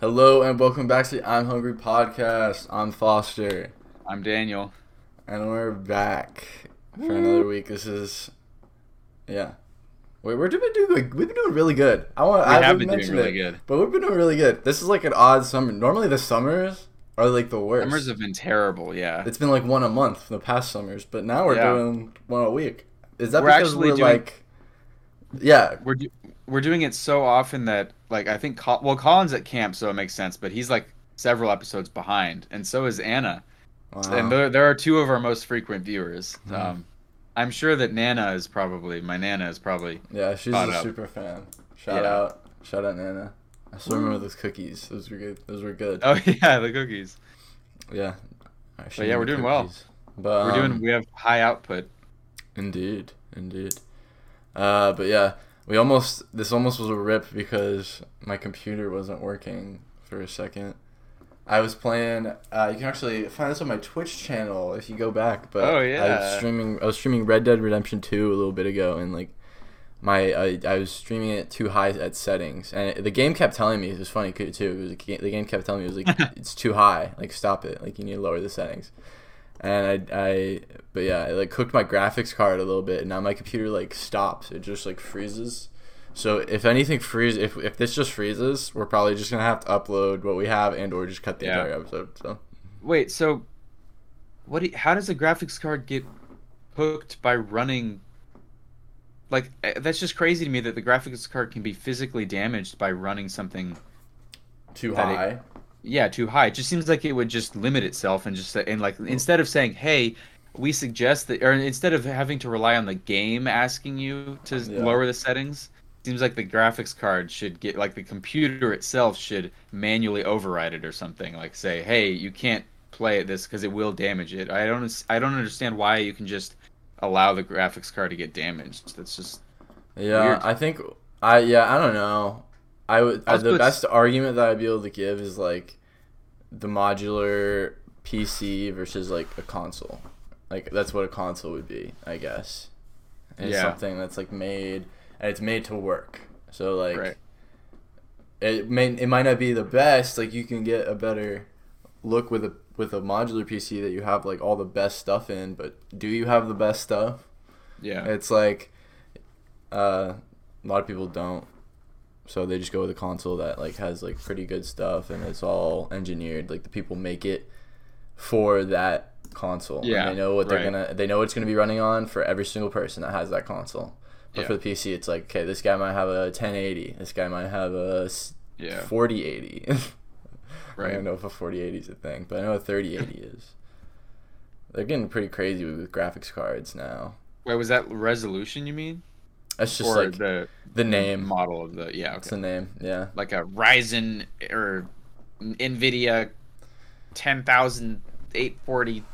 Hello and welcome back to the I'm Hungry podcast. I'm Foster, I'm Daniel. and we're back for another week. This is, yeah, we we're doing doing like, we've been doing really good. I want We I have been doing mentioned really it, good. but we've been doing really good. This is like an odd summer. Normally the summers are like the worst. Summers have been terrible. Yeah, it's been like one a month the past summers, but now we're Yeah. doing one a week. Is that We're because actually we're doing- like, yeah, we're do- we're doing it so often that like I think Col- well Colin's at camp, so it makes sense. But he's like several episodes behind, and so is Anna. wow. And there there are two of our most frequent viewers. Hmm. Um, I'm sure that Nana is probably my Nana is probably yeah, she's a up. super fan. Shout Yeah. out, shout out Nana. I still remember those cookies. Those were good. Those were good. oh yeah the cookies. Yeah. Should yeah, we're doing well. cookies. But We're um, doing we have high output. indeed, indeed. Uh, but yeah, we almost this almost was a rip because my computer wasn't working for a second. I was playing. Uh, you can actually find this on my Twitch channel if you go back. But Oh, yeah, I was streaming. I was streaming Red Dead Redemption Two a little bit ago, and like my I, I was streaming it too high at settings, and it, the game kept telling me it was funny too. It was the game kept telling me it was like it's too high. Like stop it. Like you need to lower the settings. And I, I, but yeah, I like cooked my graphics card a little bit, and now my computer like stops. It just like freezes. So if anything freezes, if if this just freezes, we're probably just gonna have to upload what we have and or just cut the Yeah. entire episode. So Wait, so what? Do you- how does a graphics card get hooked by running? Like eh, that's just crazy to me that the graphics card can be physically damaged by running something. too That it- high. Yeah, too high. It just seems like it would just limit itself and just and like instead of saying, "Hey, we suggest that," or instead of having to rely on the game asking you to Yeah. lower the settings, seems like the graphics card should get like the computer itself should manually override it or something. Like say, "Hey, you can't play at this because it will damage it." I don't I don't understand why you can just allow the graphics card to get damaged. That's just Yeah, Weird. I think I yeah I don't know. I would Also, the best argument that I'd be able to give is like the modular PC versus like a console. Like that's what a console would be, I guess. And It's Yeah. something that's like made and it's made to work. So like Right. it may it might not be the best. Like you can get a better look with a with a modular PC that you have like all the best stuff in, but do you have the best stuff? yeah. It's like uh, a lot of people don't, so they just go with a console that like has like pretty good stuff and it's all engineered. Like the people make it for that console. Yeah, and they know what they're right. gonna. They know what it's gonna be running on for every single person that has that console. But Yeah. for the PC, it's like okay, this guy might have a 1080. This guy might have a Yeah. 4080. right. I don't know if a 4080 is a thing, but I know a 3080 is. They're getting pretty crazy with, with graphics cards now. Wait, was that resolution you mean? That's just or like the the name. model of the yeah, It's the name, yeah. like a Ryzen or Nvidia 10840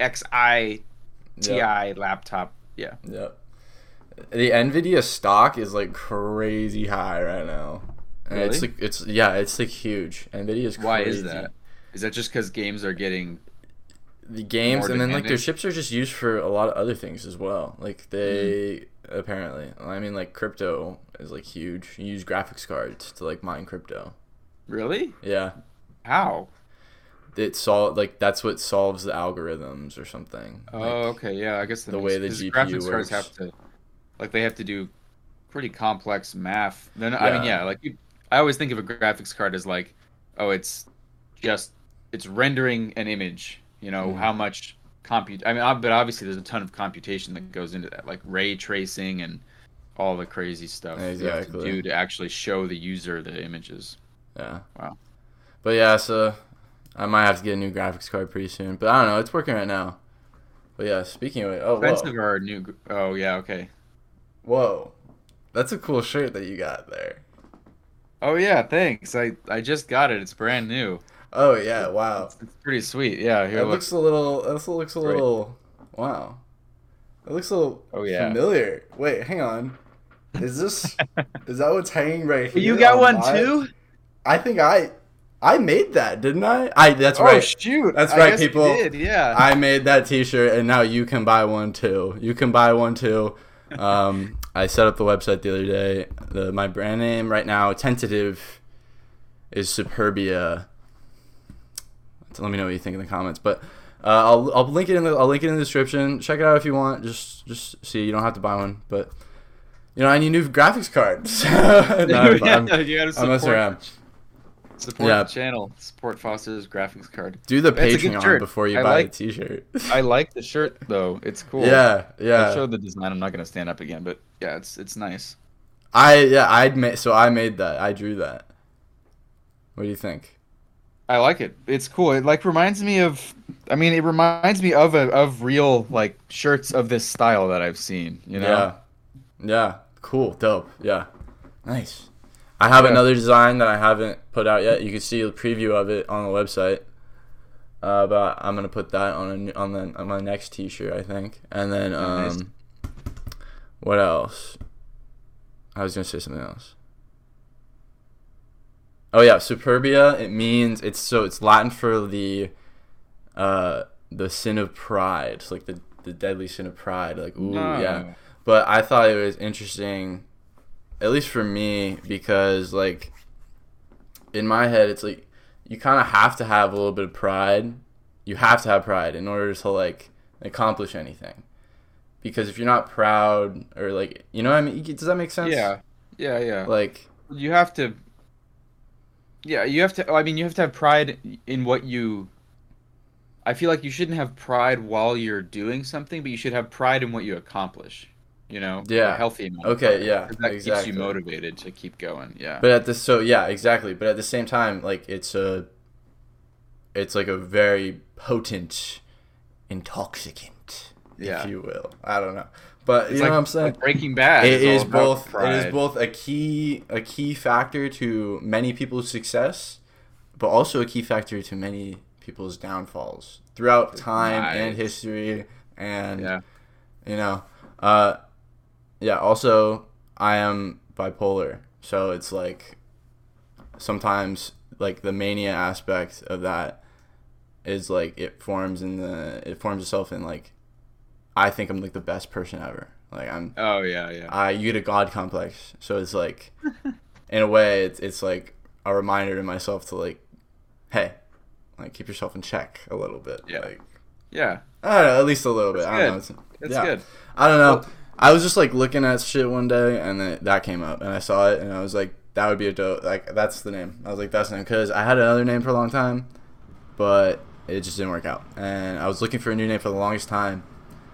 Xi Ti Yep. laptop. Yeah. Yep. The Nvidia stock is like crazy high right now. And it's like it's yeah, it's like huge. Nvidia is Why is that? Is that just because games are getting? The games and then like their chips are just used for a lot of other things as well. Like they Mm-hmm. Apparently. I mean like crypto is like huge. You use graphics cards to like mine crypto. Really? Yeah. How? It sol like that's what solves the algorithms or something. Oh, Like, okay. Yeah, I guess the way the GPU graphics cards have to, like, they have to do pretty complex math. Then I mean, Yeah. yeah, like you, I always think of a graphics card as like, oh, it's just it's rendering an image. You know Mhm. how much compute. I mean, but obviously there's a ton of computation that goes into that, like ray tracing and all the crazy stuff you have to do to actually show the user the images. Yeah. Wow. But yeah, so I might have to get a new graphics card pretty soon. But I don't know, it's working right now. But yeah, speaking of it, oh Expensive or new? Oh yeah, okay. whoa, that's a cool shirt that you got there. Oh yeah, thanks. I I just got it. It's brand new. Oh yeah, wow. It's, it's pretty sweet. Yeah. Here, That look. looks a little. That looks a Right. little. Wow. It looks a little Oh, yeah. familiar. Wait, hang on. Is this? is that what's hanging right here? You got on one my- too? I think I, I made that, didn't I? I. That's right. oh right. shoot! That's I right, guess you people. did, yeah. I made that T-shirt, and now you can buy one too. You can buy one too. Um, I set up the website the other day. The my brand name right now, tentative, is Superbia. Let me know what you think in the comments. But uh, I'll I'll link it in the I'll link it in the description. Check it out if you want. Just just see. You don't have to buy one, but you know I need new graphics cards. no, I'm, I'm, you gotta I'm support, around. support Yeah. the channel. Support Foster's graphics card. Do the That's Patreon before you I buy like- the T-shirt. I like the shirt though. It's cool. Yeah, I yeah. showed the design. I'm not gonna stand up again, but yeah, it's it's nice. I yeah I'd made so I made that. I drew that. What do you think? I like it. It's cool. It like reminds me of. I mean, it reminds me of a, of real like shirts of this style that I've seen. You know. Yeah. Yeah. Cool. Dope. Yeah. Nice. I have Yeah. another design that I haven't put out yet. You can see a preview of it on the website. Uh, but I'm gonna put that on a, on the on my next T-shirt, I think. And then um, Nice. what else? I was gonna say something else. Oh yeah, superbia. It means it's so it's Latin for the, uh, the sin of pride. It's like the the deadly sin of pride. Like ooh No. yeah. But I thought it was interesting, at least for me, because like in my head, it's like you kind of have to have a little bit of pride. You have to have pride in order to like accomplish anything. Because if you're not proud or like you know what I mean, does that make sense? Yeah. Yeah. Yeah. Like you have to. Yeah, you have to. I mean, you have to have pride in what you. I feel like you shouldn't have pride while you're doing something, but you should have pride in what you accomplish. You know, Yeah. a healthy amount. of Okay, yeah, that keeps you motivated to keep going. Yeah, But at the so yeah, exactly. But at the same time, like it's a, it's like a very potent intoxicant, Yeah. if you will. I don't know, but it's you like, know what I'm saying. like Breaking Bad. It is both. It is both a key a key factor to many people's success, but also a key factor to many people's downfalls throughout time and history. And Yeah. you know, uh, yeah. Also, I am bipolar, so it's like sometimes like the mania aspect of that is like it forms in the it forms itself in like I think I'm like the best person ever. Like I'm Oh yeah, yeah. I you get a god complex, so it's like in a way it's it's like a reminder to myself to like, hey, like keep yourself in check a little bit. Yeah. Like yeah, I don't know, at least a little bit. That's I don't know. good. It's- yeah. good. I don't know. Well- I was just like looking at shit one day, and then that came up, and I saw it, and I was like, that would be a dope. Like that's the name. I was like, that's the name because I had another name for a long time, but it just didn't work out, and I was looking for a new name for the longest time,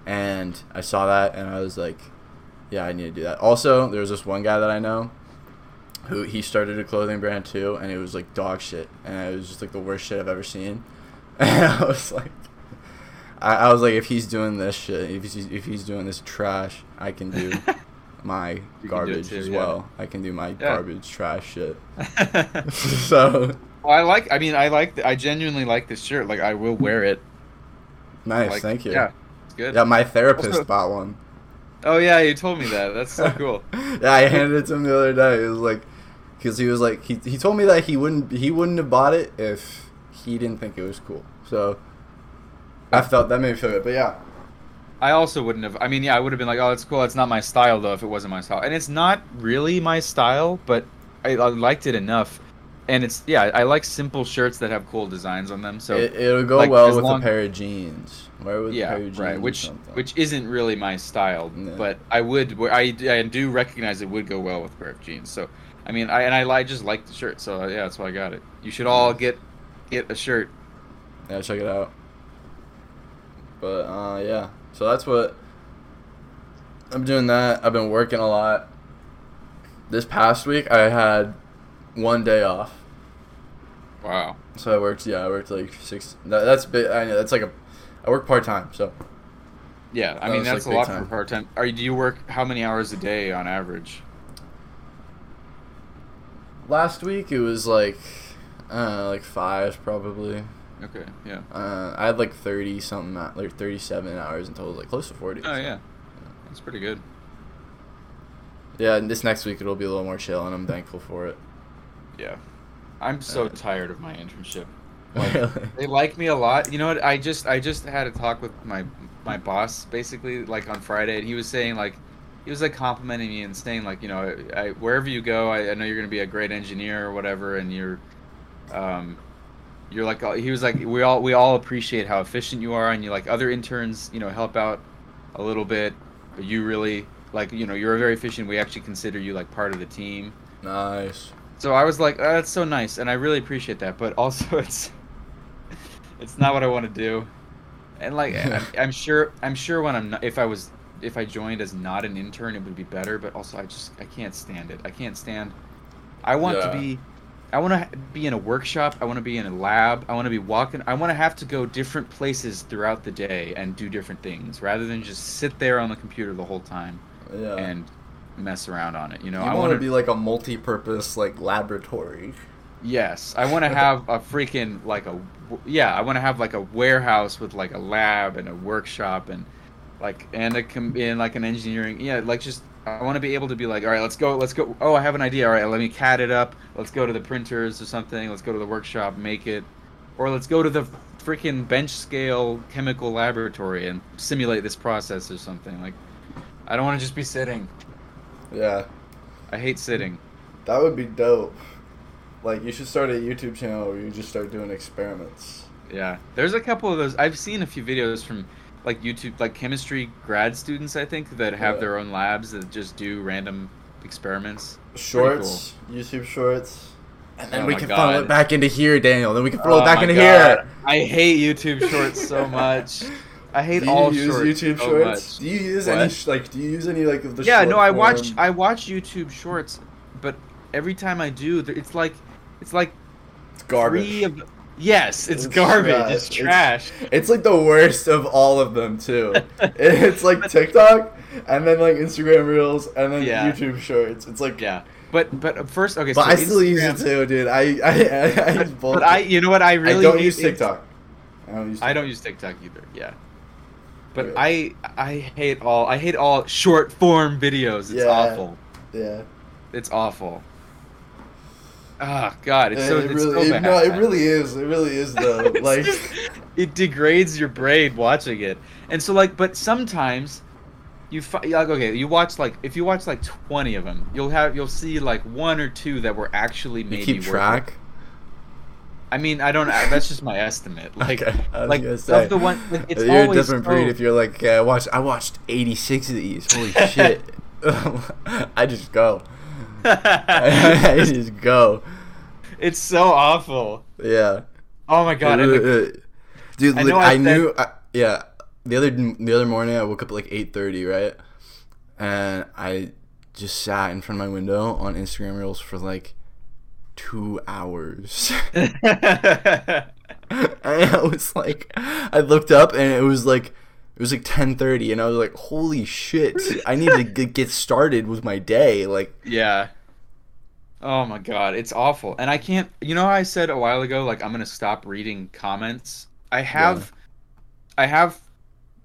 and I saw that, and I was like, yeah, I need to do that. Also, there was this one guy that I know. Who he started a clothing brand too, and it was like dog shit, and it was just like the worst shit I've ever seen. And I was like, I, I was like, if he's doing this shit, if he's if he's doing this trash, I can do my garbage too, as yeah. well. I can do my Yeah. garbage trash shit. so well, I like. I mean, I like. The, I genuinely like this shirt. Like, I will wear it. nice, Like, thank you. Yeah, it's good. Yeah, my therapist Also- bought one. Oh yeah, you told me that. That's so cool. yeah, I handed it to him the other day. It was like, because he was like, he, he told me that he wouldn't he wouldn't have bought it if he didn't think it was cool. So I felt that made me feel good. But yeah, I also wouldn't have. I mean, yeah, I would have been like, "Oh, it's cool. It's not my style, though." If it wasn't my style, and it's not really my style, but I, I liked it enough. And it's yeah, I like simple shirts that have cool designs on them. So it, it'll go like, well with long- a pair of jeans. Wear with a yeah, pair of jeans. right. Which which isn't really my style, Yeah. but I would. I, I do recognize it would go well with a pair of jeans. So I mean, I and I, I just like the shirt. So yeah, that's why I got it. You should all get get a shirt. Yeah, check it out. But uh, yeah, so that's what I'm doing. That I've been working a lot. This past week, I had one day off, Wow. so I worked. Yeah, I worked like six. That, that's bit. I know that's like a. I work part time, so Yeah, I That mean that's like, a lot big for part time. Are you, do you work how many hours a day on average? last week it was like, know, like five probably. Okay, yeah. Uh, I had like thirty something, hou- like thirty-seven hours until it was like close to forty. Oh so. yeah, that's pretty good. Yeah, and this next week it'll be a little more chill, and I'm thankful for it. Yeah, I'm so Uh, tired of my internship. Really? They like me a lot. You know what? I just I just had a talk with my my boss basically like on Friday, and he was saying like he was like complimenting me and saying like you know I, wherever you go, I, I know you're gonna be a great engineer or whatever, and you're um, you're like he was like we all we all appreciate how efficient you are, and you like other interns, you know, help out a little bit, but you really like you know you're very efficient. We actually consider you like part of the team. Nice. So I was like, oh, that's so nice, and I really appreciate that. But also, it's it's not what I want to do, and like I'm, I'm sure I'm sure when I'm not, if I was if I joined as not an intern, it would be better. But also, I just I can't stand it. I can't stand. I want Yeah. to be. I want to be in a workshop. I want to be in a lab. I want to be walking. I want to have to go different places throughout the day and do different things rather than just sit there on the computer the whole time Yeah. and mess around on it. You know, you I want to be like a multi-purpose like laboratory. Yes, I want to have a freaking like a yeah. I want to have like a warehouse with like a lab and a workshop and like and a com- and like an engineering yeah like just I want to be able to be like all right let's go let's go oh I have an idea all right let me CAD it up let's go to the printers or something let's go to the workshop make it or let's go to the freaking bench scale chemical laboratory and simulate this process or something like I don't want to just be sitting Yeah, I hate sitting that would be dope. Like you should start a YouTube channel where you just start doing experiments. Yeah, there's a couple of those. I've seen a few videos from like YouTube, like chemistry grad students, I think, that have Yeah. their own labs that just do random experiments. Shorts, YouTube shorts. And then Oh we can God. funnel it back into here, Daniel. Then we can throw Oh it back into God. here. I hate YouTube Shorts so much. I hate Do you all use shorts YouTube so shorts? much. Do you use What? any like? Do you use any like of the? Yeah, no, I watch I watch YouTube Shorts, but every time I do, it's like it's like It's garbage. of yes, it's, It's garbage. trash. It's It's- trash. It's like the worst of all of them too. it's like TikTok, and then like Instagram Reels, and then Yeah. YouTube Shorts. It's like yeah, but but first, okay, But so I still use it too, dude. I I, I, I. But I, you know what, I really I don't use TikTok. I don't use. I don't use TikTok either. Yeah. But Really? I I hate all I hate all short form videos. It's Yeah. awful. Yeah. It's awful. Ah, God, it's it, so it it's really, so it, no, it really is. It really is though. Like, just- it degrades your brain watching it, and so like, but sometimes you fi- like okay, you watch like if you watch like twenty of them, you'll have you'll see like one or two that were actually You maybe keep worth it. track. I mean, I don't. That's just my estimate. Like, Okay, like of the one, like, it's You're a different breed so- if you're like, yeah, I watched, I watched 86 of these. Holy shit. I just go. I just go. It's so awful. Yeah. Oh my god! and the- uh, Dude, I I, I said- knew. I, yeah, the other the other morning I woke up at like eight thirty, right? And I just sat in front of my window on Instagram Reels for like two hours. and I was like, I looked up and it was like. It was like ten thirty, and I was like, "Holy shit! I need to g- get started with my day." Like, yeah. Oh my god, it's awful. And I can't. You know, I said a while ago, like I'm gonna stop reading comments. I have, I have.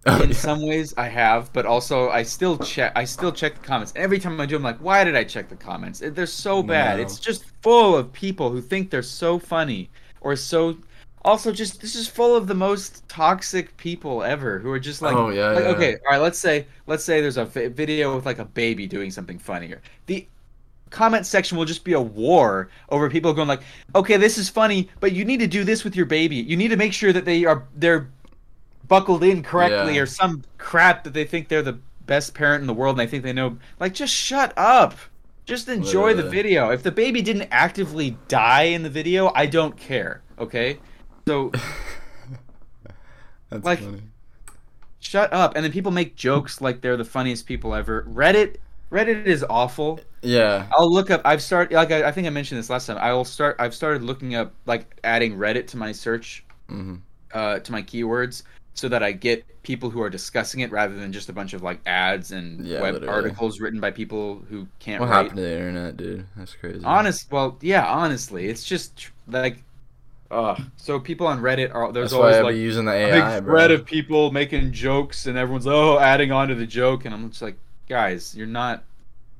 oh, In yeah. some ways, I have, but also I still check. I still check the comments. Every time I do, I'm like, why did I check the comments? They're so bad. No. It's just full of people who think they're so funny or so. Also, just this is full of the most toxic people ever who are just like, Oh, yeah, like, yeah. okay, all right. Let's say, let's say there's a video with like a baby doing something funnier. The comment section will just be a war over people going like, okay, this is funny, but you need to do this with your baby. You need to make sure that they are they're buckled in correctly Yeah. or some crap that they think they're the best parent in the world and they think they know. Like, just shut up. Just enjoy the video. If the baby didn't actively die in the video, I don't care. Okay, so That's like- funny. shut up. And then people make jokes like they're the funniest people ever. Reddit, Reddit is awful. Yeah. I'll look up. I've started like I, I think I mentioned this last time. I will start. I've started looking up like adding Reddit to my search, hmm uh, to my keywords, so that I get people who are discussing it rather than just a bunch of like ads and Yeah, web literally. articles written by people who can't What write. happened to the internet, dude? That's crazy. Honest. Well, yeah. Honestly, it's just like, uh. So people on Reddit are there's That's always like using the a AI, big bro. of people making jokes and everyone's oh adding on to the joke and I'm just like guys you're not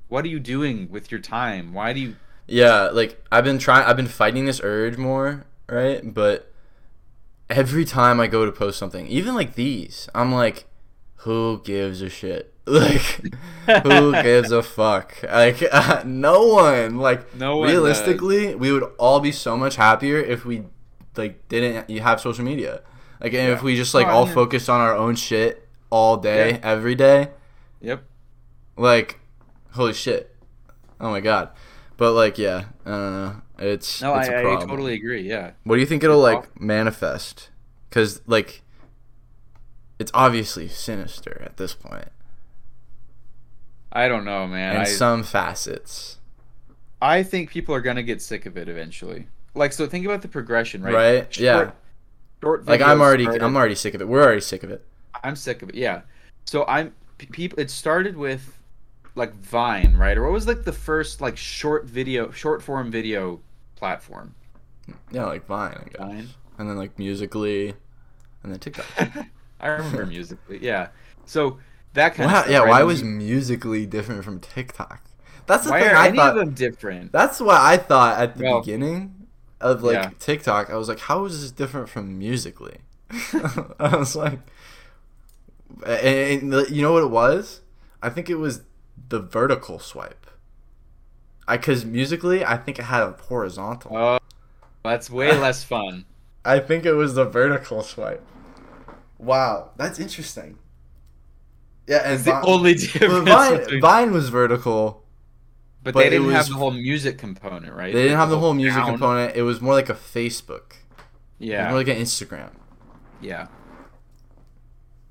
what are you doing with your time why do you Yeah, like I've been trying. I've been fighting this urge more, right? But every time I go to post something, even like these, I'm like, who gives a shit? Like, who gives a fuck? Like, uh, no one. Like, No one realistically, we would all be so much happier if we like didn't you have social media. Like, and if we just like Oh, all mean- focused on our own shit all day, Yeah. every day. Yep. Like, holy shit. Oh my god. But like, yeah, I don't know. It's No, it's I, a I totally agree. Yeah. What do you think it'll It's like manifest? Because like, it's obviously sinister at this point I don't know, man. in I, some facets, I think people are gonna get sick of it eventually. Like, so think about the progression, right? right? yeah. Short Like I'm already, started- I'm already sick of it. We're already sick of it. I'm sick of it. Yeah. So I'm people. It started with like Vine, right? Or what was like the first like short video, short form video platform? Yeah, like Vine, I guess. Vine. and then like Musical.ly, and then TikTok. I remember Musical.ly. Yeah. So that kind wow, of stuff, yeah. right? Why was Musical.ly different from TikTok? That's the why thing are I any thought. of them different? That's what I thought at the Well, beginning of like yeah. TikTok. I was like, how is this different from Musical.ly? I was like, and, and you know what it was? I think it was the vertical swipe. I because Musical.ly, I think it had a horizontal. Oh, that's way less fun. I think it was the vertical swipe. Wow, that's interesting. Yeah, and It's the only difference. Vine, Vine was vertical. but, but they didn't have the whole music component, right? They didn't have the whole music sound. component. It was more like a Facebook. Was Yeah. more like an Instagram. yeah.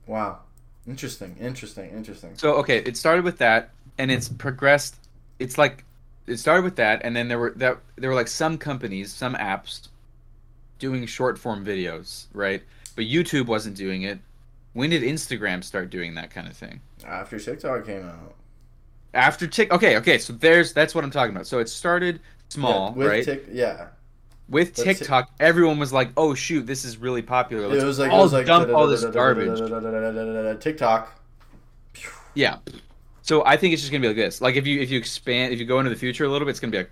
Wow. Interesting, interesting, interesting. So okay, it started with that, and it's progressed. It's like it started with that, and then there were that there were like some companies, some apps, doing short form videos, right? But YouTube wasn't doing it. When did Instagram start doing that kind of thing? After TikTok came out. After Tik. Okay, okay. So there's that's what I'm talking about. So it started small, yeah, with right? Tik- yeah. with TikTok, everyone was like, "Oh shoot, this is really popular. Let's it was like all it was like dump all this garbage." TikTok. Yeah. So I think it's just gonna be like this. Like if you if you expand, if you go into the future a little bit, it's gonna be like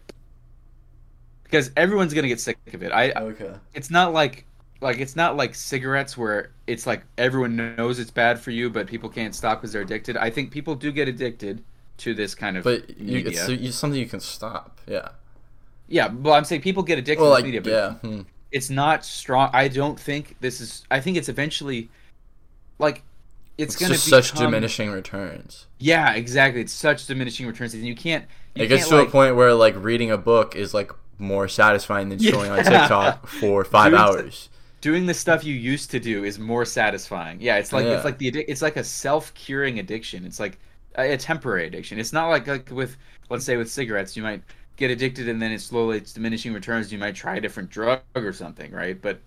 because everyone's gonna get sick of it. I Okay. it's not like like it's not like cigarettes where it's like everyone knows it's bad for you, but people can't stop because they're addicted. I think people do get addicted to this kind of But you, it's, it's something you can stop. Yeah. yeah, well, I'm saying people get addicted Well, to like media, but yeah. hmm. it's not strong. I don't think this is. I think it's eventually like it's, It's, gonna just such diminishing returns. Yeah, exactly. It's such diminishing returns, and you can't. You It gets can't, to like, a point where like reading a book is like more satisfying than Yeah. on TikTok for five Dude, hours. doing the stuff you used to do is more satisfying. Yeah, it's like Yeah. it's like the it's like a self curing addiction. It's like a, a temporary addiction. It's not like like with let's say with cigarettes, you might get addicted and then it slowly it's diminishing returns. You might try a different drug or something, right? But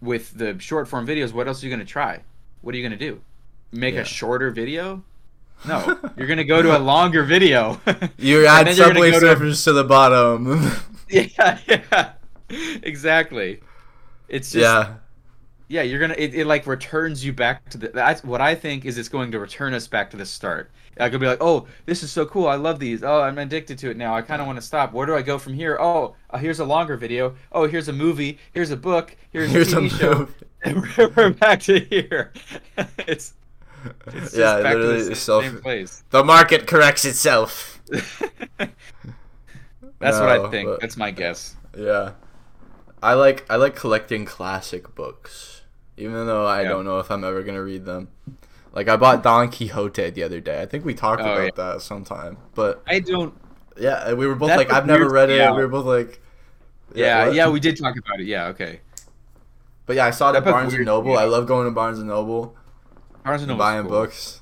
with the short form videos, what else are you gonna try? What are you gonna do? Make Yeah. a shorter video? No, you're gonna go to a longer video. You add then you're gonna Subway go surfers to the bottom. yeah, yeah, exactly. It's just yeah. Yeah, you're gonna it, it like returns you back to the. That's what I think is it's going to return us back to the start. I could be like, oh, this is so cool. I love these. Oh, I'm addicted to it now. I kind of want to stop. Where do I go from here? Oh, uh, here's a longer video. Oh, here's a movie. Here's a book. Here's, Here's a TV show. We're back to here. it's, it's Yeah, literally the same, self- same place. The market corrects itself. That's what I think. but- That's my guess. Yeah. I like I like collecting classic books, even though I Yeah. don't know if I'm ever gonna read them. Like I bought Don Quixote the other day. I think we talked Oh, about that sometime. But I don't. yeah, we were both That's like, I've never read it. yeah. We were both like, Yeah, what? yeah, we did talk about it. Yeah, okay. But yeah, I saw it at Barnes and Noble. yeah. I love going to Barnes and Noble, Barnes and and Noble's buying cool. books.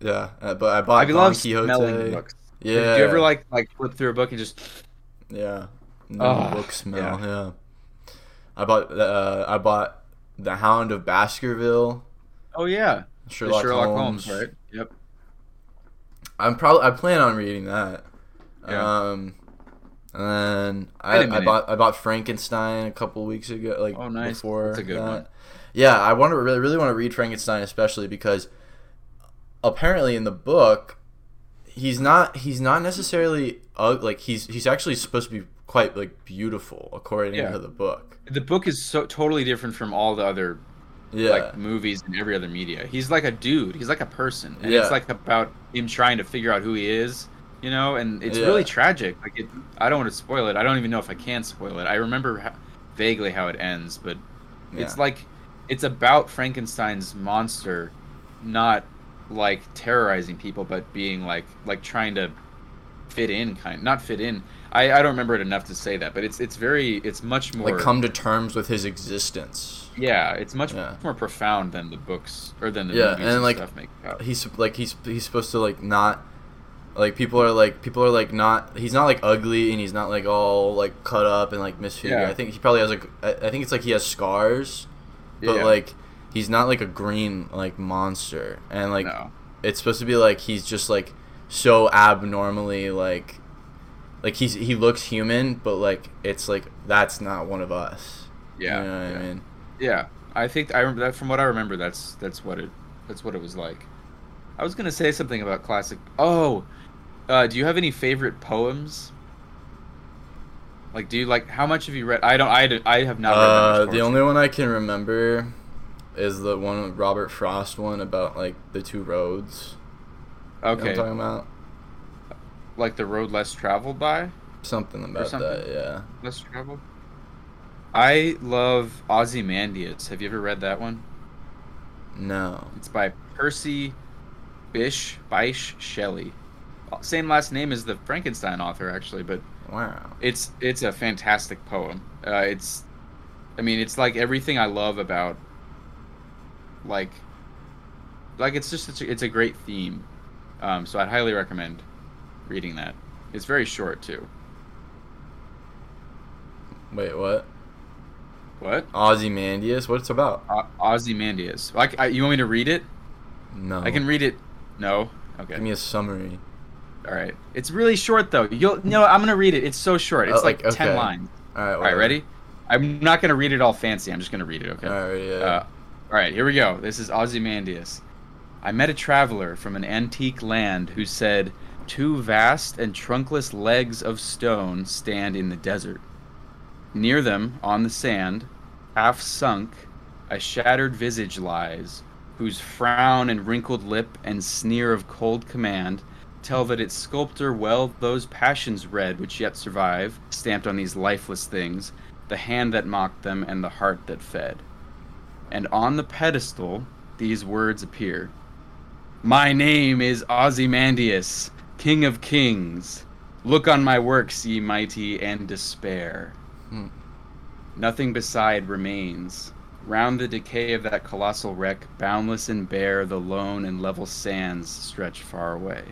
Yeah, but I bought I Don love Quixote. smelling books. Yeah. Do you ever like like flip through a book and just Yeah. No Ah, book smell. yeah. Yeah. I bought uh, I bought The Hound of Baskerville. oh yeah, Sherlock, Sherlock Holmes. Holmes, right? Yep. I'm probably I plan on reading that. Yeah. Um, and then Wait a I, I minute. bought I bought Frankenstein a couple weeks ago, like Oh, nice. before That's a good that. one. Yeah, I want to really really want to read Frankenstein, especially because apparently in the book he's not he's not necessarily uh, like he's he's actually supposed to be quite like beautiful according Yeah. to the book. The book is so totally different from all the other Yeah. like movies and every other media. He's like a dude. He's like a person, and Yeah. it's like about him trying to figure out who he is, you know. And it's Yeah. really tragic. Like it, I don't want to spoil it. I don't even know if I can spoil it. I remember vaguely how it ends, but it's like it's about Frankenstein's monster, not like terrorizing people, but being like like trying to fit in, kind not fit in. I, I don't remember it enough to say that, but it's it's very it's much more like come to terms with his existence. yeah, it's much Yeah. more profound than the books or than the Yeah, movies and, and, like. He's like he's he's supposed to like not like people are like people are like not he's not like ugly and he's not like all like cut up and like misfigured. Yeah. I think he probably has like I think it's like he has scars, but Yeah. like he's not like a green like monster and like no. it's supposed to be like he's just like so abnormally like like he's he looks human but like it's like that's not one of us Yeah, you know what yeah. i mean Yeah, I think I remember that from what I remember. That's that's what it that's what it was like. I was gonna say something about classic. Oh, uh, do you have any favorite poems? Like, do you like how much have you read? I don't. I, I have not uh the only one i can remember is the one robert frost one about like the two roads You know Okay, i'm talking about like the road less traveled by, something about something? that yeah less traveled. I love Ozymandias. Have you ever read that one? no It's by Percy Bysshe Bysshe Shelley. Same last name as the Frankenstein author, actually, but wow it's it's a fantastic poem. Uh, it's, I mean, it's like everything I love about, like, like it's just it's a, it's a great theme. Um, so I'd highly recommend reading that. It's very short too. wait what What? ozymandias what's it about O- Ozymandias. Like, I, you want me to read it? no I can read it. No. Okay. give me a summary All right. It's really short though. You'll no. I'm gonna read it. It's so short. It's Oh, like like, ten lines. all right All right. Ready? I'm not gonna read it all fancy. I'm just gonna read it. Okay. all right yeah Uh, all right, here we go. This is Ozymandias. I met a traveler from an antique land who said, Two vast and trunkless legs of stone stand in the desert. Near them, on the sand, half sunk, a shattered visage lies, whose frown and wrinkled lip and sneer of cold command tell that its sculptor well those passions read which yet survive, stamped on these lifeless things, the hand that mocked them and the heart that fed and on the pedestal these words appear My name is Ozymandias, King of Kings. Look on my works, ye mighty, and despair. Hmm. Nothing beside remains. Round the decay of that colossal wreck, boundless and bare, the lone and level sands stretch far away.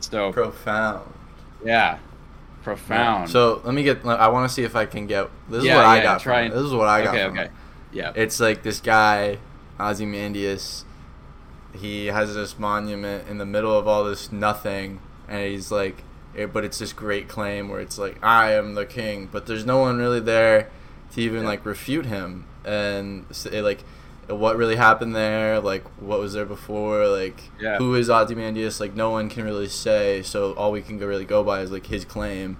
So, profound yeah, profound. So let me get. I want to see if I can get. This is Yeah, what I yeah, got. try and- This is what I got. okay, from okay, it. yeah, It's like this guy, Ozymandias. He has this monument in the middle of all this nothing, and he's like, it, but it's this great claim where it's like, I am the king, but there's no one really there to even Yeah. like refute him, and say like, what really happened there, like what was there before, like Yeah. who is Ozymandias, like no one can really say. So all we can go really go by is like his claim.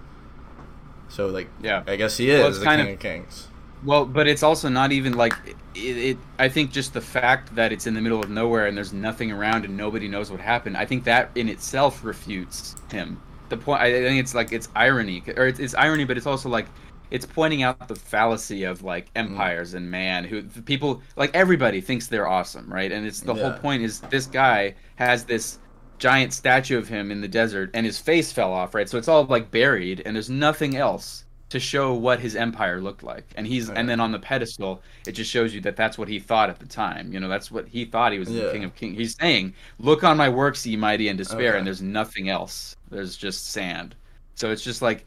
So like, yeah. I guess he is it's the kind king of- of kings. Well, but it's also not even like it, it. I think just the fact that it's in the middle of nowhere and there's nothing around and nobody knows what happened. I think that in itself refutes him. The point. I think it's like it's irony, or it's, it's irony, but it's also like it's pointing out the fallacy of like mm. empires and man who the people like everybody thinks they're awesome, right? And it's the whole point is this guy has this giant statue of him in the desert and his face fell off, right? So it's all like buried and there's nothing else to show what his empire looked like. And he's Right. and then on the pedestal, it just shows you that that's what he thought at the time. You know, that's what he thought he was the king of kings. He's saying, "Look on my works, ye mighty, and despair." Okay. And there's nothing else. There's just sand. So it's just like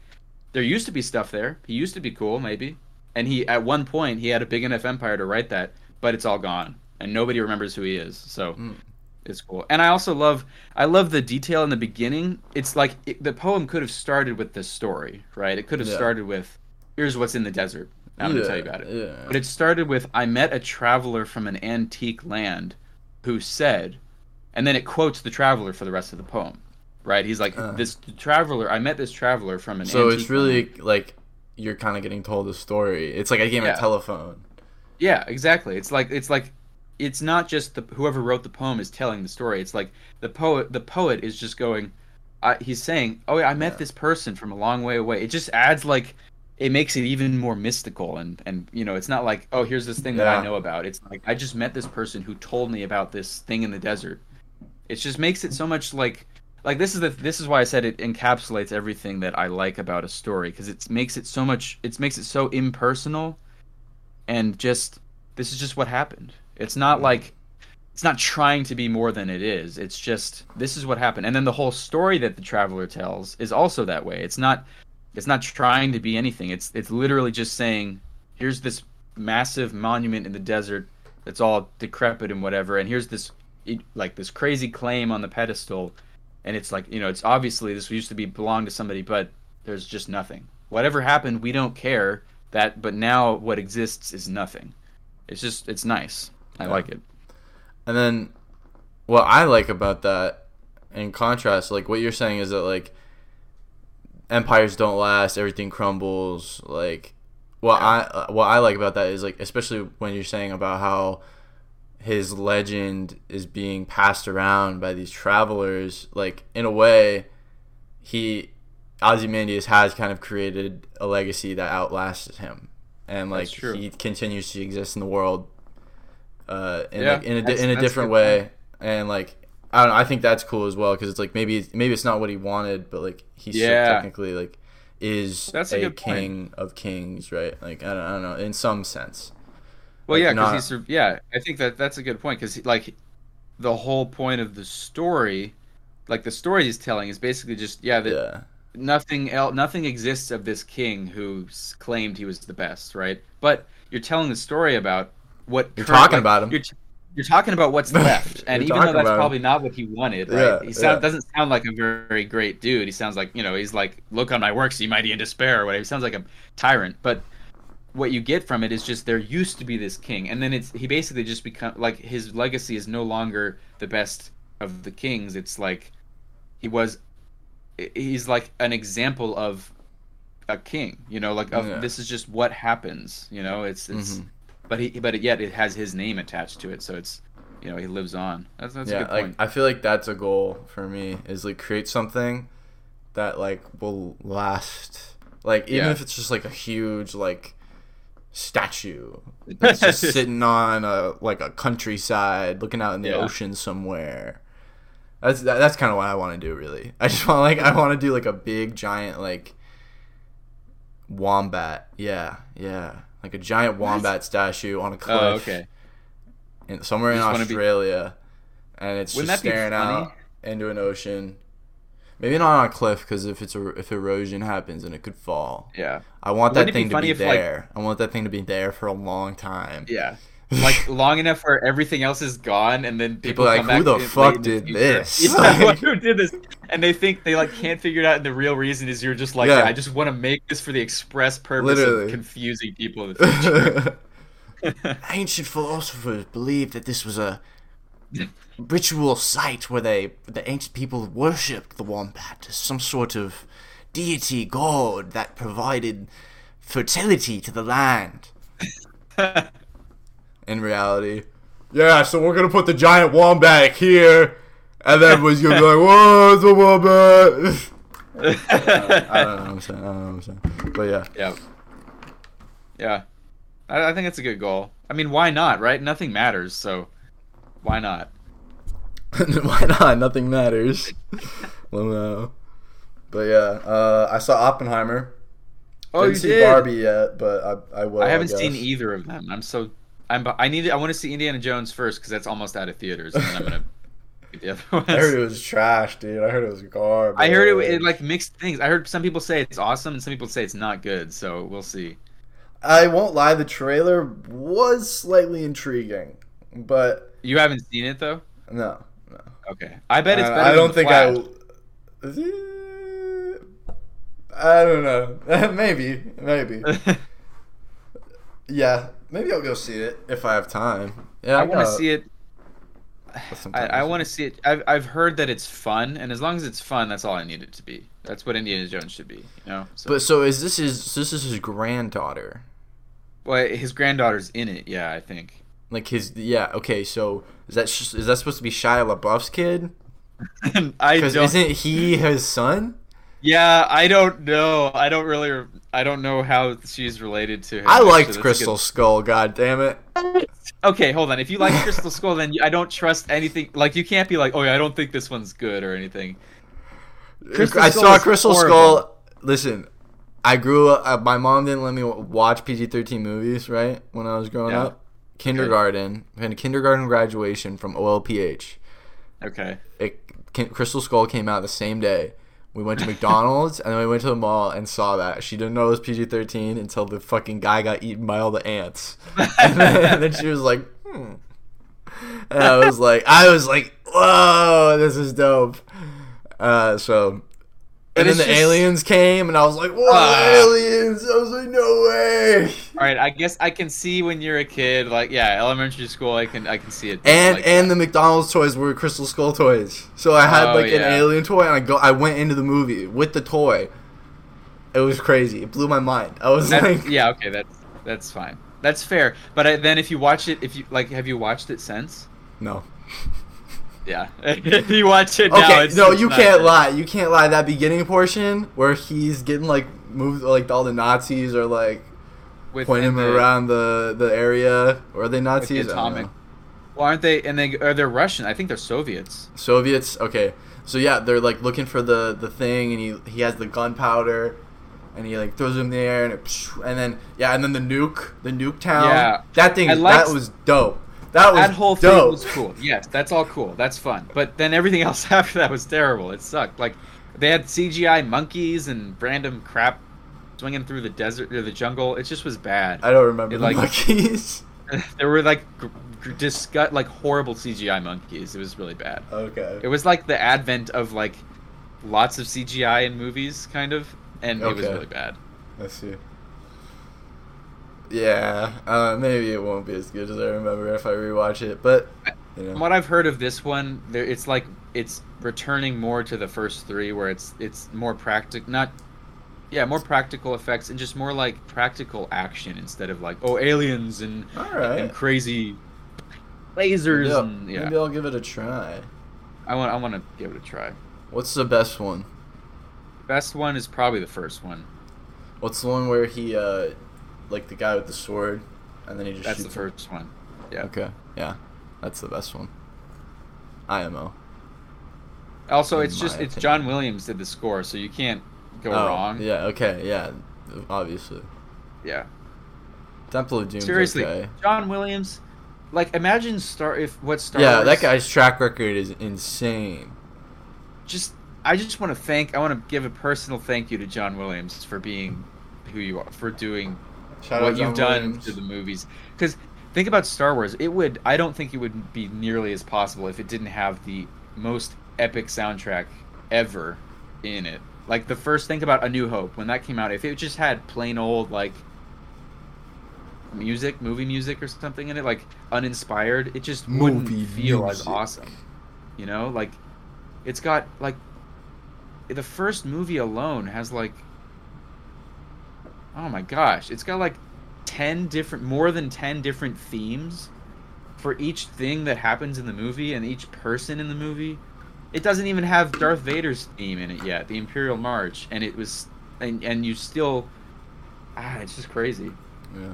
there used to be stuff there. He used to be cool, maybe. And he at one point he had a big enough empire to write that, but it's all gone. And nobody remembers who he is. So Mm. it's cool. And I also love I love the detail in the beginning. It's like it, the poem could have started with this story, right? It could have Yeah. started with here's what's in the desert. I'm going to tell you about it. Yeah. But it started with I met a traveler from an antique land who said and then it quotes the traveler for the rest of the poem. Right? He's like Uh. this traveler I met this traveler from an So it's really like you're kind of getting told a story. It's like a game Yeah. of telephone. Yeah, exactly. It's like it's like it's not just the whoever wrote the poem is telling the story. It's like the poet the poet is just going I, he's saying, "Oh, yeah, I met Yeah. this person from a long way away." It just adds like it makes it even more mystical and and you know, it's not like, "Oh, here's this thing that I know about." It's like I just met this person who told me about this thing in the desert. It just makes it so much like like this is the this is why I said it encapsulates everything that I like about a story because it makes it so much it makes it so impersonal and just this is just what happened. It's not like it's not trying to be more than it is. It's just this is what happened. And then the whole story that the traveler tells is also that way. It's not it's not trying to be anything. It's it's literally just saying here's this massive monument in the desert that's all decrepit and whatever and here's this like this crazy claim on the pedestal and it's like, you know, it's obviously this used to be belong to somebody but there's just nothing. Whatever happened, we don't care that but now what exists is nothing. It's just it's nice. I Yeah. like it. And then what I like about that in contrast, like what you're saying is that like empires don't last, everything crumbles, like what I uh, what I like about that is like especially when you're saying about how his legend is being passed around by these travelers, like in a way he Ozymandias has kind of created a legacy that outlasted him. And like he continues to exist in the world uh, in, Yeah, like, in a, in a different way, and like I don't know, I think that's cool as well because it's like maybe maybe it's not what he wanted, but like he still Yeah. technically like is That's a a, good point. king of kings, right? Like I don't, I don't know, in some sense. Well, Like, yeah, because he's sur- yeah. I think that that's a good point because like the whole point of the story, like the story he's telling, is basically just yeah that Yeah, nothing else, nothing exists of this king who claimed he was the best, right? But you're telling the story about what You're current- talking like, about him. You're, t- you're talking about what's left, and even though that's about him. probably not what he wanted, right? Yeah, he sound, yeah. doesn't sound like a very great dude. He sounds like you know he's like look on my works, ye mighty in despair, or whatever. He sounds like a tyrant, but what you get from it is just there used to be this king, and then it's he basically just become like his legacy is no longer the best of the kings. It's like he was he's like an example of a king you know like of, Yeah. this is just what happens you know it's it's Mhm. but he but yet it has his name attached to it so it's you know he lives on that's, that's yeah. good Like I feel like that's a goal for me is like create something that like will last. Like even Yeah. if it's just like a huge like statue that's just sitting on a like a countryside looking out in the Yeah. ocean somewhere. That's that, that's kind of what I want to do really. I just want like I want to do like a big giant like wombat. Yeah, yeah. Like a giant wombat statue on a cliff oh okay in, somewhere in You be- Australia, and it's Wouldn't just staring out into an ocean. Maybe not on a cliff because if it's a, if erosion happens and it could fall. yeah I want Wouldn't that it be thing to be if, like- there. I want that thing to be there for a long time. yeah like long enough where everything else is gone and then People people, like, "Who back the fuck in the did this? yeah, Like- like, who did this and they think they like can't figure it out and the real reason is you're just like Yeah. i just want to make this for the express purpose Literally. of confusing people in the future Ancient philosophers believed that this was a ritual site where they the ancient people worshipped the wombat as some sort of deity god that provided fertility to the land. In reality, yeah. So we're gonna put the giant wombat here, and then was gonna be like, "Whoa, it's a wombat." I don't know what I'm saying. I don't know what I'm saying. But yeah, Yeah. Yeah. I, I think it's a good goal. I mean, why not, right? Nothing matters, so why not? Why not? Nothing matters. well, no. But yeah, uh, I saw Oppenheimer. Oh, Didn't you see did. Barbie yet, but I I will. I haven't guess. seen either of them. I'm so I'm I need I want to see Indiana Jones first because that's almost out of theaters, and then I'm gonna the other ones. I heard it was trash, dude. I heard it was garbage. I heard it, it like mixed things. I heard some people say it's awesome and some people say it's not good. So we'll see. I won't lie, the trailer was slightly intriguing, but You haven't seen it though. no, no. Okay, I bet it's I- better. I don't than think The I. I don't know. maybe, maybe. Yeah, maybe I'll go see it. if I have time. Yeah, I want to see it. I, I want to see it. I've, I've heard that it's fun, and as long as it's fun, that's all I need it to be. That's what Indiana Jones should be, you know. So, But so is this his? This is his granddaughter. Well, his granddaughter's in it. Yeah, I think. Like his yeah. Okay, so is that sh- is that supposed to be Shia LaBeouf's kid? I Because don't. isn't he his son? Yeah, I don't know. I don't really. I don't know how she's related to him. I liked a Crystal Skull. God damn it! Okay, hold on. If you like Crystal Skull, then I don't trust anything. Like you can't be like, oh yeah, I don't think this one's good or anything. Crystal I Skull saw Crystal horrible. Skull. Listen, I grew up. Uh, my mom didn't let me watch PG thirteen movies. Right when I was growing Yeah. up, kindergarten and kindergarten graduation from OLPH. Okay. It, Crystal Skull came out the same day. We went to McDonald's and then we went to the mall and saw that. She didn't know it was PG thirteen until the fucking guy got eaten by all the ants, and, then, and then she was like, hmm. And I was like, I was like, whoa, this is dope. Uh, so. But And then the just- aliens came, and I was like, "What Ah. aliens?" I was like, "No way!" All right. I guess I can see when you're a kid, like yeah, elementary school. I can I can see it. And like and that. the McDonald's toys were Crystal Skull toys. So I had Oh, like an alien toy, and I go, I went into the movie with the toy. It was crazy. It blew my mind. I was That- like, yeah, okay, that's that's fine. That's fair. But I, then if you watch it, if you like, have you watched it since? no. Yeah. if you watch it now, Okay, it's, no, you can't good. lie. You can't lie. That beginning portion where he's getting like moved, like all the Nazis are like With pointing him the- around the the area. Or are they Nazis? the atomic. know. Well, aren't they? And they are they Russian? I think they're Soviets. Soviets. Okay, so yeah, they're like looking for the the thing, and he he has the gunpowder, and he like throws him in the air, and it, and then yeah, and then the nuke, the nuke town. Yeah. that thing I liked- that was dope. That was that whole thing was cool. Yes, that's all cool. That's fun. But then everything else after that was terrible. It sucked. Like they had CGI monkeys and random crap swinging through the desert or the jungle. It just was bad. I don't remember It, the like- monkeys. there were like gr- gr- disgust like horrible CGI monkeys. It was really bad. okay. It was like the advent of like lots of CGI in movies, kind of, and it was really bad. Let's see. Yeah, uh, maybe it won't be as good as I remember if I rewatch it, but you know. From what I've heard of this one, there it's like it's returning more to the first three, where it's it's more practical, not yeah, more practical effects and just more like practical action instead of like oh aliens and right. and crazy lasers Maybe I'll, and yeah. maybe I'll give it a try. I want I want to give it a try. What's the best one? Best one is probably the first one. What's the one where he, uh, like the guy with the sword, and then he just That's the him? first one. Yeah. Okay, yeah, that's the best one. IMO. Also, it's just my it's. John Williams did the score, so you can't go Oh, wrong. Yeah. Okay. Yeah. Obviously, Yeah. Temple of Doom. Seriously, Okay. John Williams. Like, imagine Star if what Star yeah, Wars. that guy's track record is insane. Just, I just want to thank. I want to give a personal thank you to John Williams for being who you are, for doing Shout what out you've done Williams. to the movies. Because think about Star Wars. It would. I don't think it would be nearly as possible if it didn't have the most epic soundtrack ever in it. Like the first, think about A New Hope when that came out. If it just had plain old like music, movie music or something in it, like uninspired, it just wouldn't Movie feel as awesome. You know, like it's got like the first movie alone has like oh my gosh, it's got like 10 different more than 10 different themes for each thing that happens in the movie and each person in the movie. It doesn't even have Darth Vader's theme in it yet, the Imperial March, and it was and and you still ah, it's just crazy Yeah.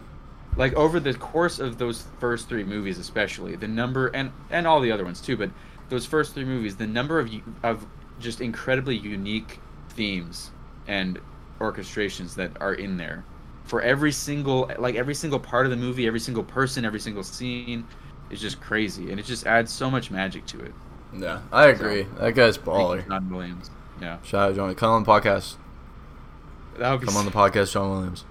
like over the course of those first three movies especially the number and and all the other ones too but those first three movies the number of of just incredibly unique themes and orchestrations that are in there for every single like every single part of the movie every single person every single scene is just crazy and it just adds so much magic to it Yeah, I agree. That guy's baller. John Williams yeah Shout out John. Come on the podcast. that would be Come on the podcast, John Williams.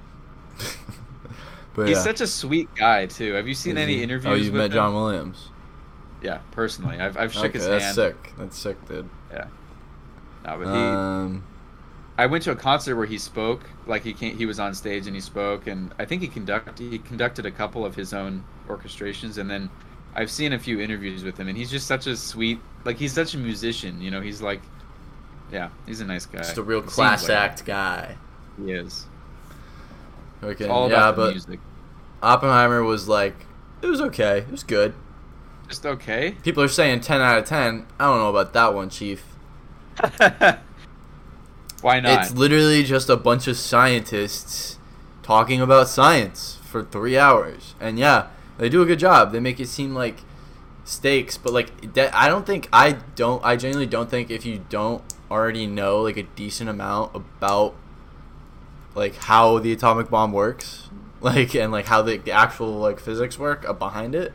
but he's yeah. such a sweet guy too have you seen Is any he? interviews Oh, you've met him? John Williams. yeah personally i've, I've shook okay, his that's hand that's sick. That's sick, dude. yeah no, but he, Um, I went to a concert where he spoke, like he came, he was on stage and he spoke, and I think he conducted he conducted a couple of his own orchestrations, and then I've seen a few interviews with him, and he's just such a sweet, like he's such a musician, you know, he's like, yeah, he's a nice guy. just a real class like act guy. He is. Okay, It's all yeah, about the but music. Oppenheimer was like, it was okay. It was good. Just okay. People are saying 10 out of 10. I don't know about that one, Chief. Why not? It's literally just a bunch of scientists talking about science for three hours. And yeah, they do a good job. They make it seem like stakes, but like that, I don't think I don't. I genuinely don't think if you don't already know like a decent amount about like how the atomic bomb works, like and like how the, the actual like physics work behind it,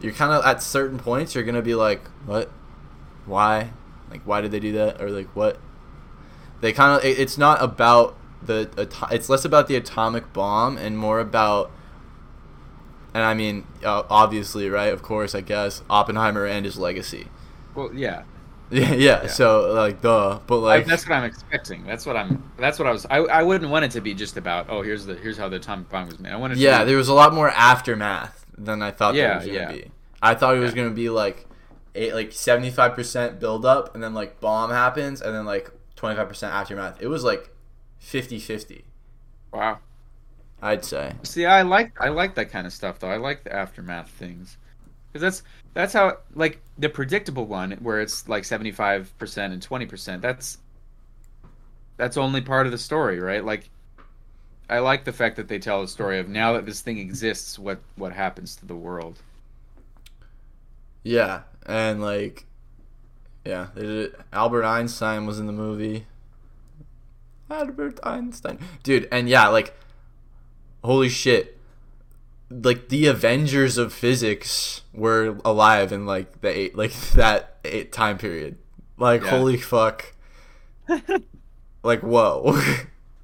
you're kind of at certain points you're gonna be like, what, why, like why did they do that, or like what they kind of it, it's not about the ato- it's less about the atomic bomb and more about and I mean uh, obviously right of course I guess Oppenheimer and his legacy well, yeah. yeah yeah, so like duh but I, like that's what I'm expecting. That's what I'm. That's what I was. I, I wouldn't want it to be just about. Oh, here's the here's how the atomic bomb was made. I wanted. To yeah be, there was a lot more aftermath than I thought Yeah, there was gonna yeah. be I thought it was Yeah. gonna be like eight like seventy five percent build up and then like bomb happens and then like twenty five percent aftermath it was like 50-50 Wow. I'd say See, I like I like that kind of stuff though. I like the aftermath things because that's that's how like the predictable one where it's like seventy five percent and twenty percent. That's that's only part of the story, right? Like, I like the fact that they tell the story of now that this thing exists, what what happens to the world. Yeah, and like, yeah, they did it. Albert Einstein was in the movie. Albert Einstein, dude, and yeah, like, holy shit, like the Avengers of physics were alive in like the eight, like that eight time period. Like, Yeah. holy fuck, like whoa.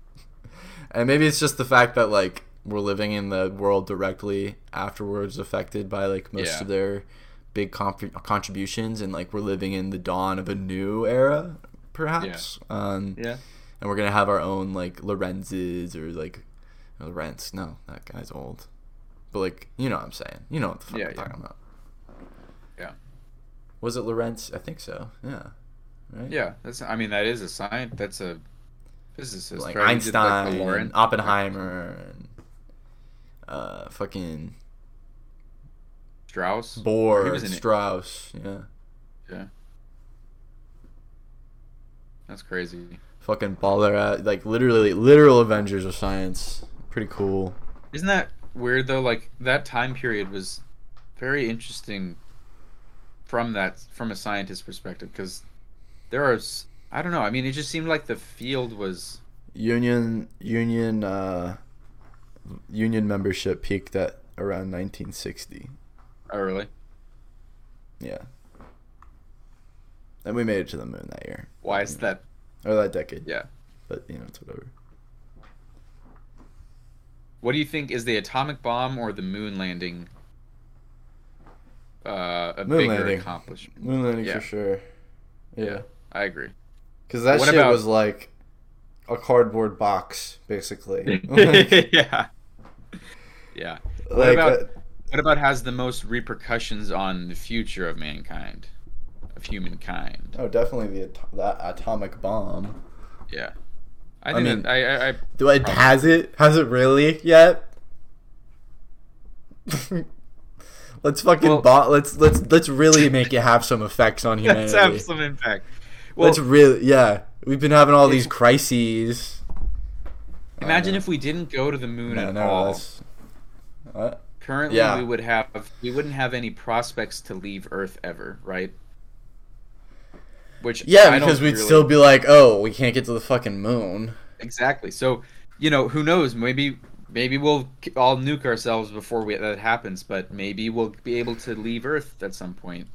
and maybe it's just the fact that like we're living in the world directly afterwards affected by like most Yeah. of their big comp- contributions and like we're living in the dawn of a new era perhaps um Yeah. and we're gonna have our own like lorentzes or like lorentz no that guy's old but like you know what i'm saying you know what the fuck Yeah, i'm yeah. talking about Yeah. was it lorentz i think so yeah right Yeah, that's. I mean, that is a science. That's a physicist. like right? Did, like, einstein Lorentz- and oppenheimer and uh fucking Strauss. bohr He was in it. strauss yeah Yeah. That's crazy. fucking baller at like literally literal Avengers of science. Pretty cool. Isn't that weird though? Like that time period was very interesting from that from a scientist perspective because there are I don't know. I mean, it just seemed like the field was Union union uh union membership peaked at around 1960. Early. Yeah. And we made it to the moon that year. Why is that? Or that decade. Yeah. But you know, it's whatever. What do you think is the atomic bomb or the moon landing? Uh, a Moon bigger landing. accomplishment. Moon landing Yeah. for sure. Yeah. I agree. Cuz that What shit about- was like a cardboard box basically. yeah. Yeah. like about- uh, What about has the most repercussions on the future of mankind, of humankind? oh, definitely the at- that atomic bomb. Yeah, I I think mean- I, I, I Do it Probably. has it? Has it really yet? let's fucking Well- bo- let's let's let's really make it have some effects on humanity. let's have some impact. Well, let's really yeah. We've been having all these crises. imagine Uh, if we didn't go to the moon no, at no, all. that's- what? Currently, Yeah. we would have we wouldn't have any prospects to leave Earth ever, right? Which Yeah, I because we'd really- still be like, oh, we can't get to the fucking moon. exactly. So, you know, who knows? Maybe maybe we'll all nuke ourselves before we, that happens, but maybe we'll be able to leave Earth at some point.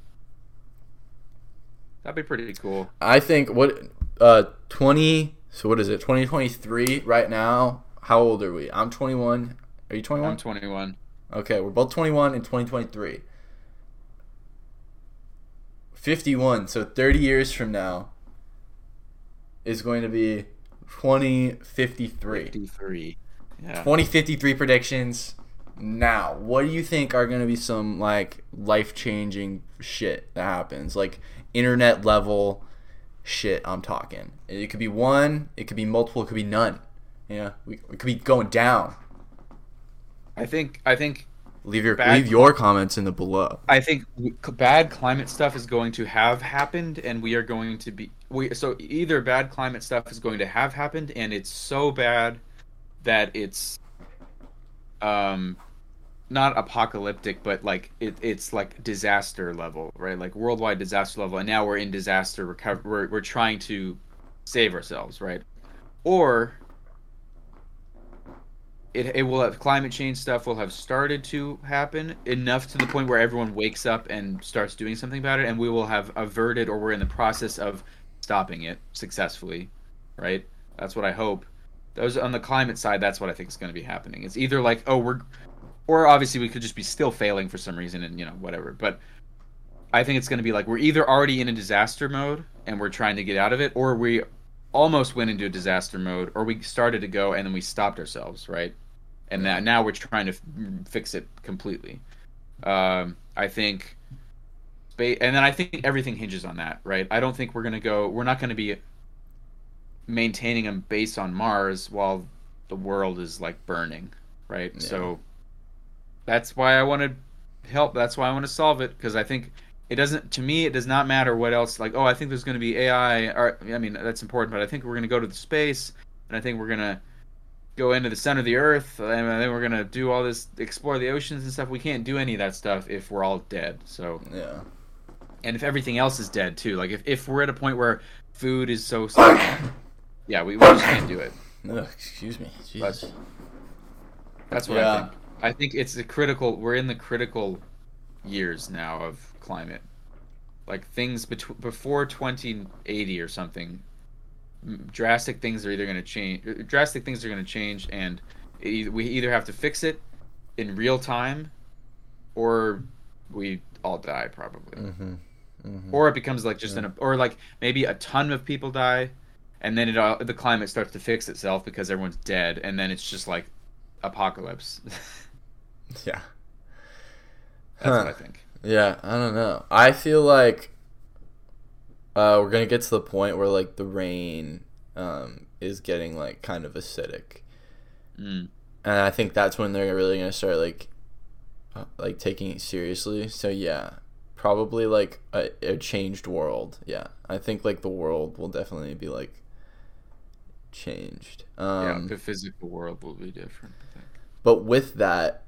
That'd be pretty cool. I think what uh twenty. So what is it? Twenty twenty three right now. How old are we? I'm twenty one. Are you twenty one? I'm one? 21. Okay, we're both 21 in 2023. 51, so 30 years from now is going to be 2053. 53. Yeah. 2053 predictions. Now, what do you think are going to be some like life-changing shit that happens? Like internet level shit I'm talking. It could be one, it could be multiple, it could be none. Yeah, we it could be going down. I think I think Leave your Bad leave your comments in the below. I think bad climate stuff is going to have happened, and we are going to be we. So either bad climate stuff is going to have happened, and it's so bad that it's um not apocalyptic, but like it, it's like disaster level, right? Like worldwide disaster level, and now we're in disaster recover. We're we're trying to save ourselves, right? Or it, it will have climate change stuff will have started to happen enough to the point where everyone wakes up and starts doing something about it and we will have averted or we're in the process of stopping it successfully right? That's what i hope. Those on the climate side that's what i think is going to be happening. It's either like oh we're or obviously we could just be still failing for some reason and you know whatever but i think it's going to be like we're either already in a disaster mode and we're trying to get out of it or we almost went into a disaster mode or we started to go and then we stopped ourselves right and now, now we're trying to f- fix it completely. Um, i think ba- and then i think everything hinges on that right? I don't think we're going to go we're not going to be maintaining a base on mars while the world is like burning right? Yeah. so that's why i want to help that's why i want to solve it because i think it doesn't to me it does not matter what else like oh i think there's going to be ai or i mean that's important but i think we're going to go to the space and i think we're going to go into the center of the earth and then we're to do all this explore the oceans and stuff we can't do any of that stuff if we're all dead so Yeah. and if everything else is dead too like if, if we're at a point where food is so yeah we, we just can't do it Ugh, excuse me. Jesus. that's what Yeah. i think i think it's a critical we're in the critical years now of climate like things betw- before 2080 or something drastic things are either going to change drastic things are going to change and we either have to fix it in real time or we all die probably Mm-hmm. Mm-hmm. or it becomes like just an or like maybe a ton of people die and then it all the climate starts to fix itself because everyone's dead and then it's just like apocalypse yeah that's Yeah. what i think Yeah, I don't know. I feel like uh, we're gonna get to the point where like the rain um, is getting like kind of acidic, mm. and I think that's when they're really gonna start like uh, like taking it seriously. So yeah, probably like a, a changed world. Yeah, I think like the world will definitely be like changed. Um, yeah the physical world will be different I think. but with that,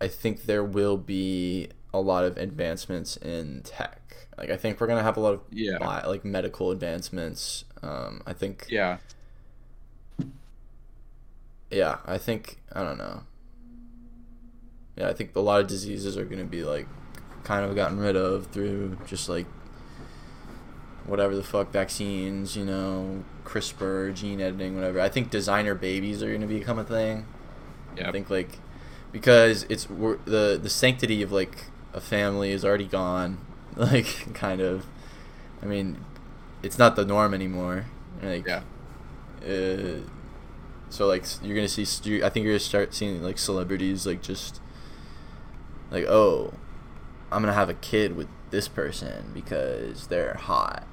I think there will be a lot of advancements in tech. Like I think we're gonna have a lot of Yeah. bi- like medical advancements. Um, I think yeah. yeah I think I don't know. Yeah, I think a lot of diseases are gonna be like kind of gotten rid of through just like whatever the fuck vaccines, you know, CRISPR, gene editing, whatever. I think designer babies are gonna become a thing. Yeah. I think like because it's the the sanctity of like a family is already gone, like kind of. I mean, it's not the norm anymore. Like, yeah uh, so like you're gonna see. I think you're gonna start seeing like celebrities like just like oh, I'm gonna have a kid with this person because they're hot,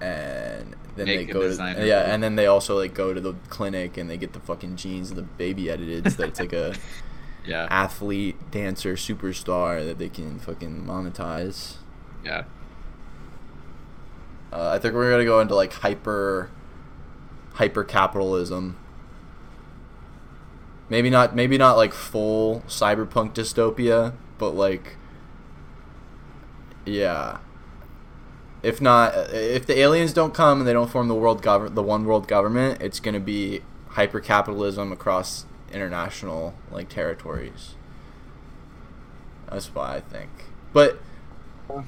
and then they go to yeah, and then they also like go to the clinic and they get the fucking genes of the baby edited so that it's like a yeah athlete, dancer, superstar that they can fucking monetize. Yeah Uh, I think we're gonna go into like hyper, hyper capitalism. Maybe not, maybe not like full cyberpunk dystopia, but like, yeah. If not, if the aliens don't come and they don't form the world govern, the one world government, it's gonna be hyper capitalism across international like territories. That's why I think, but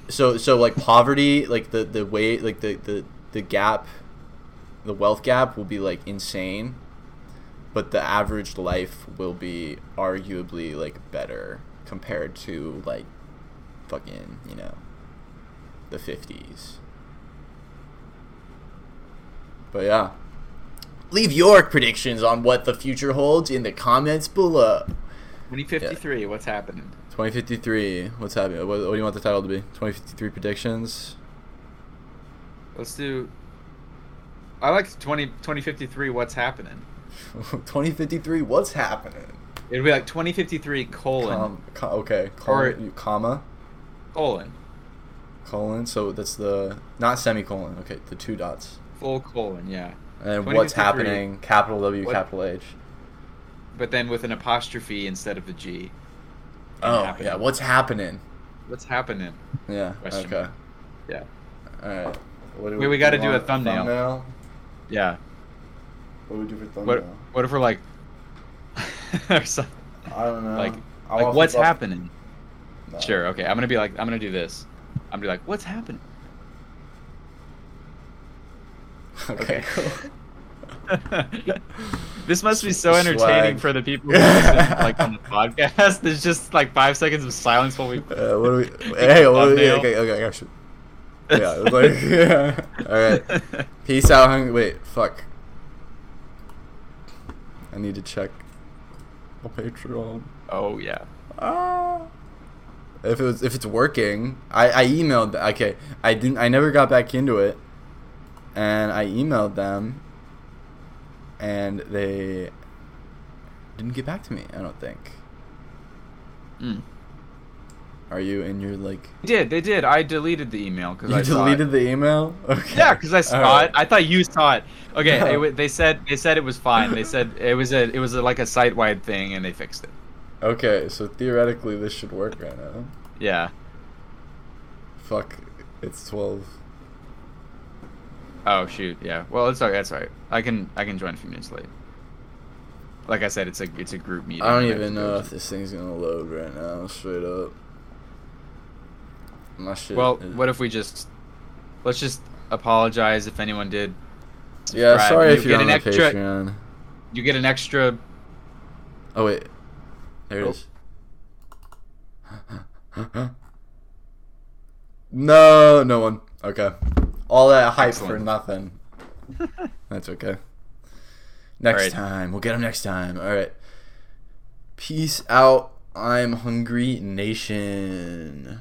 so so like poverty like the the way like the the the gap the wealth gap will be like insane but the average life will be arguably like better compared to like fucking you know the 50s but yeah. Leave your predictions on what the future holds in the comments below. 2053 what's happening 2053 what's happening what, what do you want the title to be 2053 predictions let's do i like 20 2053 what's happening 2053 what's happening It'd be like 2053 colon Com, co- okay. Or- comma. colon Colon. So that's the not semicolon. Okay, the two dots. full colon. Yeah, And what's happening? Capital W, What- capital H. but then with an apostrophe instead of the G. Oh happening. yeah. What's happening? What's happening? Yeah. Question okay. Yeah. All right. What do Wait, we gotta do a want? thumbnail. Yeah. What do we do for thumbnail? What What if we're like, or some- I don't know. like, I like what's happening? No. Sure. Okay. I'm gonna be like, I'm gonna do this. I'm gonna be like, what's happening? Okay. Cool. this must be so entertaining Swag. for the people who listen, like on the podcast. There's just like five seconds of silence while we. Uh, what do we? Hey, what do we? Okay, okay, I got. Yeah, like yeah. All right. Peace out, hung. Wait, fuck. I need to check. A Patreon. oh yeah. Ah. If it was, if it's working, I I emailed. Okay, I didn't. I never got back into it, and I emailed them, and they didn't get back to me. I don't think. Mm. Are you in your like? They did. They did. I deleted the email because I saw it. deleted the email? Okay. Yeah, because I saw Alright. it. I thought you saw it. Okay, No. it they said they said it was fine. They said it was a it was a, like a site wide thing, and they fixed it. Okay, so theoretically this should work right now. Yeah. Fuck, it's twelve. Oh shoot. Yeah. Well, it's okay. That's all right. I can I can join a few minutes late. Like I said, it's a it's a group meeting. I don't even know if this thing's gonna load right now. Straight up. My shit. Well, is- what if we just let's just apologize if anyone did. Yeah, sorry you if you're get on an extra. Patreon. You get an extra. Oh wait, there it Oh. is. no, no one. Okay, all that hype for nothing. That's okay. Next Alright. time, we'll get him next time. All right. Peace out. I'm hungry nation.